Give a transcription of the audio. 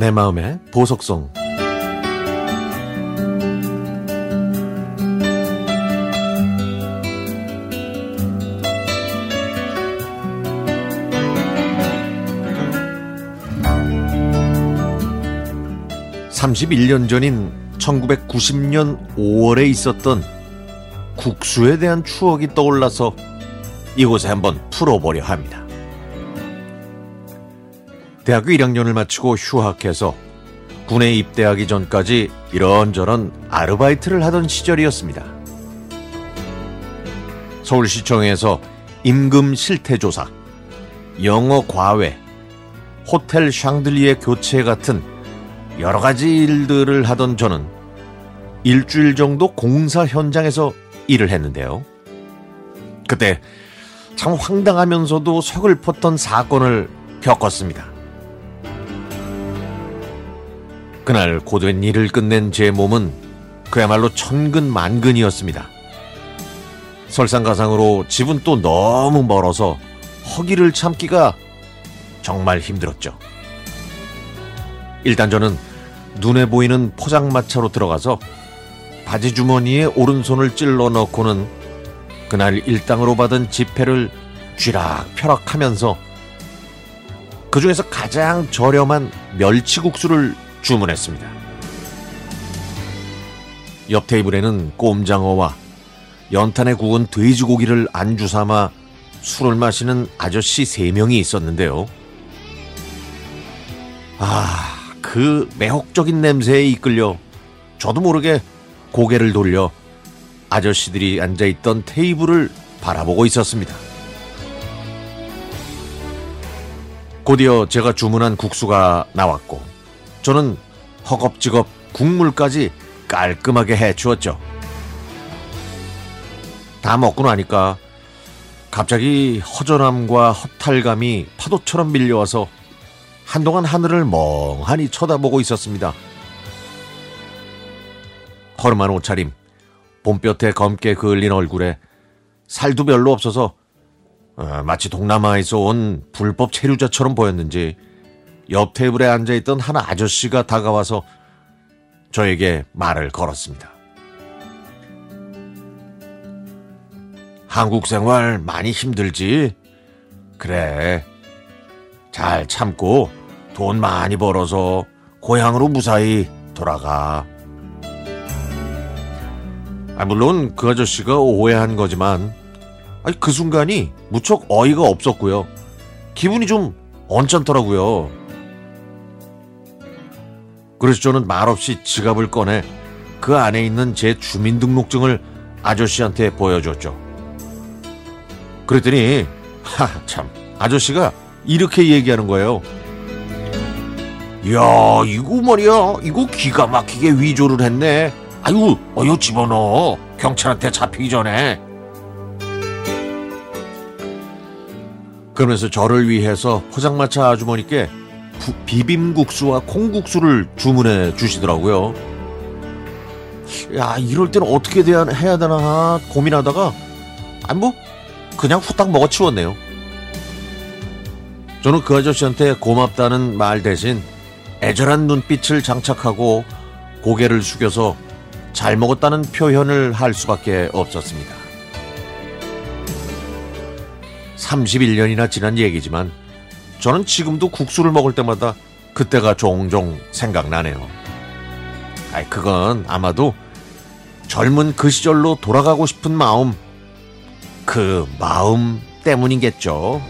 내 마음의 보석성 31년 전인 1990년 5월에 있었던 국수에 대한 추억이 떠올라서 이곳에 한번 풀어보려 합니다. 대학교 1학년을 마치고 휴학해서 군에 입대하기 전까지 이런저런 아르바이트를 하던 시절이었습니다. 서울시청에서 임금 실태조사, 영어 과외, 호텔 샹들리에 교체 같은 여러 가지 일들을 하던 저는 일주일 정도 공사 현장에서 일을 했는데요. 그때 참 황당하면서도 서글펐던 사건을 겪었습니다. 그날 고된 일을 끝낸 제 몸은 그야말로 천근만근이었습니다. 설상가상으로 집은 또 너무 멀어서 허기를 참기가 정말 힘들었죠. 일단 저는 눈에 보이는 포장마차로 들어가서 바지 주머니에 오른손을 찔러 넣고는 그날 일당으로 받은 지폐를 쥐락펴락 하면서 그 중에서 가장 저렴한 멸치국수를 주문했습니다. 옆 테이블에는 꼼장어와 연탄에 구운 돼지고기를 안주 삼아 술을 마시는 아저씨 세명이 있었는데요. 아, 그 매혹적인 냄새에 이끌려 저도 모르게 고개를 돌려 아저씨들이 앉아있던 테이블을 바라보고 있었습니다. 곧이어 제가 주문한 국수가 나왔고 저는 허겁지겁 국물까지 깔끔하게 해주었죠. 다 먹고 나니까 갑자기 허전함과 허탈감이 파도처럼 밀려와서 한동안 하늘을 멍하니 쳐다보고 있었습니다. 허름한 옷차림, 봄볕에 검게 그을린 얼굴에 살도 별로 없어서 어, 마치 동남아에서 온 불법 체류자처럼 보였는지 옆 테이블에 앉아있던 한 아저씨가 다가와서 저에게 말을 걸었습니다. 한국 생활 많이 힘들지? 그래. 잘 참고 돈 많이 벌어서 고향으로 무사히 돌아가. 아, 물론 그 아저씨가 오해한 거지만 아니, 그 순간이 무척 어이가 없었고요. 기분이 좀 언짢더라고요. 그래서 저는 말없이 지갑을 꺼내 그 안에 있는 제 주민등록증을 아저씨한테 보여줬죠. 그랬더니 하 참 아저씨가 이렇게 얘기하는 거예요. 야 이거 말이야 이거 기가 막히게 위조를 했네. 아유 어여 집어넣어 경찰한테 잡히기 전에. 그러면서 저를 위해서 포장마차 아주머니께 부, 비빔국수와 콩국수를 주문해 주시더라고요. 야 이럴 때는 어떻게 돼야, 해야 되나 고민하다가 아니 뭐 그냥 후딱 먹어 치웠네요. 저는 그 아저씨한테 고맙다는 말 대신 애절한 눈빛을 장착하고 고개를 숙여서 잘 먹었다는 표현을 할 수밖에 없었습니다. 31년이나 지난 얘기지만 저는 지금도 국수를 먹을 때마다 그때가 종종 생각나네요. 아이, 그건 아마도 젊은 그 시절로 돌아가고 싶은 마음, 그 마음 때문이겠죠.